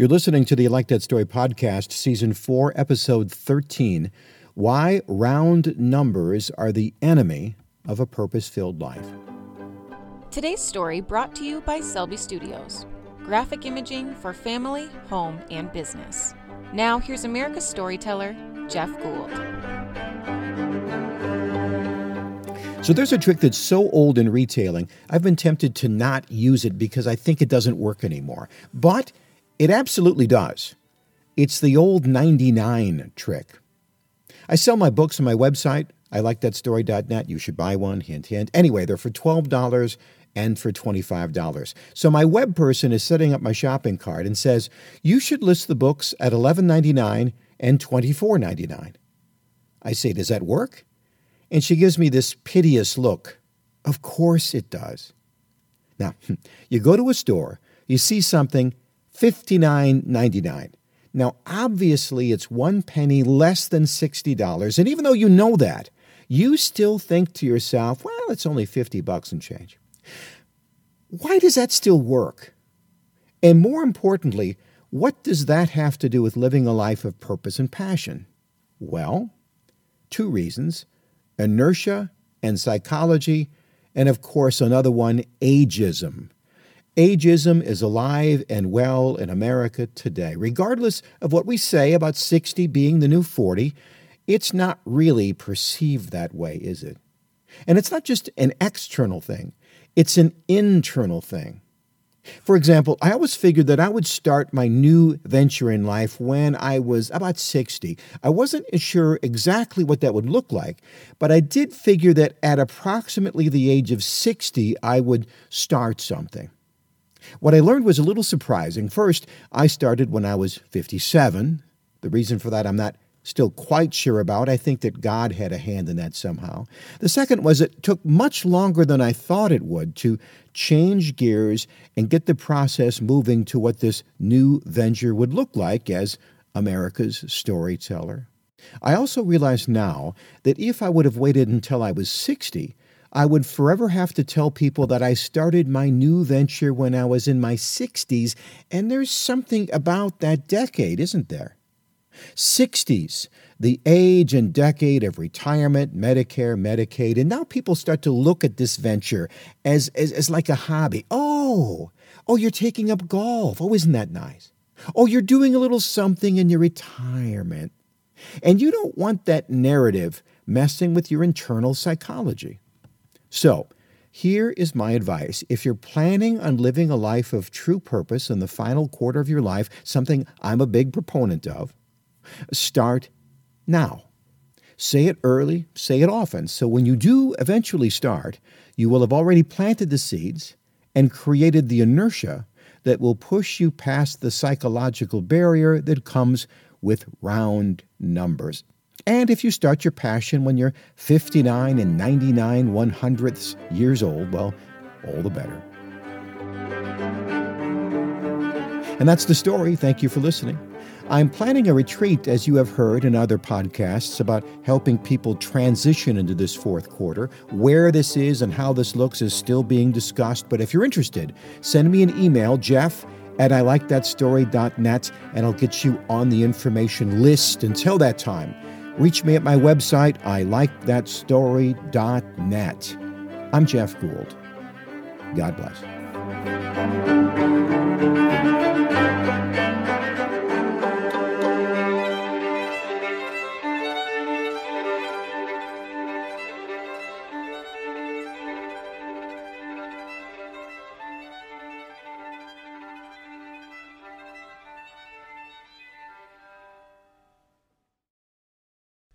You're listening to the Like That Story podcast, season 4, episode 13 Why Round Numbers Are the Enemy of a Purpose Filled Life. Today's story brought to you by Selby Studios, graphic imaging for family, home, and business. Now, here's America's storyteller, Jeff Gould. So, there's a trick that's so old in retailing, I've been tempted to not use it because I think it doesn't work anymore. But it absolutely does. It's the old 99 trick. I sell my books on my website. I like that story.net. You should buy one. Hint, hint. Anyway, they're for $12 and for $25. So my web person is setting up my shopping cart and says, You should list the books at $11.99 and $24.99. I say, Does that work? And she gives me this piteous look. Of course it does. Now, you go to a store, you see something, $59.99. Now, obviously, it's one penny less than $60. And even though you know that, you still think to yourself, well, it's only 50 bucks and change. Why does that still work? And more importantly, what does that have to do with living a life of purpose and passion? Well, two reasons inertia and psychology, and of course, another one, ageism. Ageism is alive and well in America today. Regardless of what we say about 60 being the new 40, it's not really perceived that way, is it? And it's not just an external thing, it's an internal thing. For example, I always figured that I would start my new venture in life when I was about 60. I wasn't sure exactly what that would look like, but I did figure that at approximately the age of 60, I would start something. What I learned was a little surprising. First, I started when I was 57. The reason for that I'm not still quite sure about. I think that God had a hand in that somehow. The second was it took much longer than I thought it would to change gears and get the process moving to what this new venture would look like as America's storyteller. I also realize now that if I would have waited until I was 60, I would forever have to tell people that I started my new venture when I was in my 60s, and there's something about that decade, isn't there? 60s, the age and decade of retirement, Medicare, Medicaid, and now people start to look at this venture as, as, as like a hobby. Oh, oh, you're taking up golf. Oh, isn't that nice? Oh, you're doing a little something in your retirement. And you don't want that narrative messing with your internal psychology. So, here is my advice. If you're planning on living a life of true purpose in the final quarter of your life, something I'm a big proponent of, start now. Say it early, say it often, so when you do eventually start, you will have already planted the seeds and created the inertia that will push you past the psychological barrier that comes with round numbers. And if you start your passion when you're 59 and 99 one hundredths years old, well, all the better. And that's the story. Thank you for listening. I'm planning a retreat, as you have heard in other podcasts, about helping people transition into this fourth quarter. Where this is and how this looks is still being discussed, but if you're interested, send me an email, jeff at ilikethatstory.net, and I'll get you on the information list until that time. Reach me at my website, ilikethatstory.net. I'm Jeff Gould. God bless.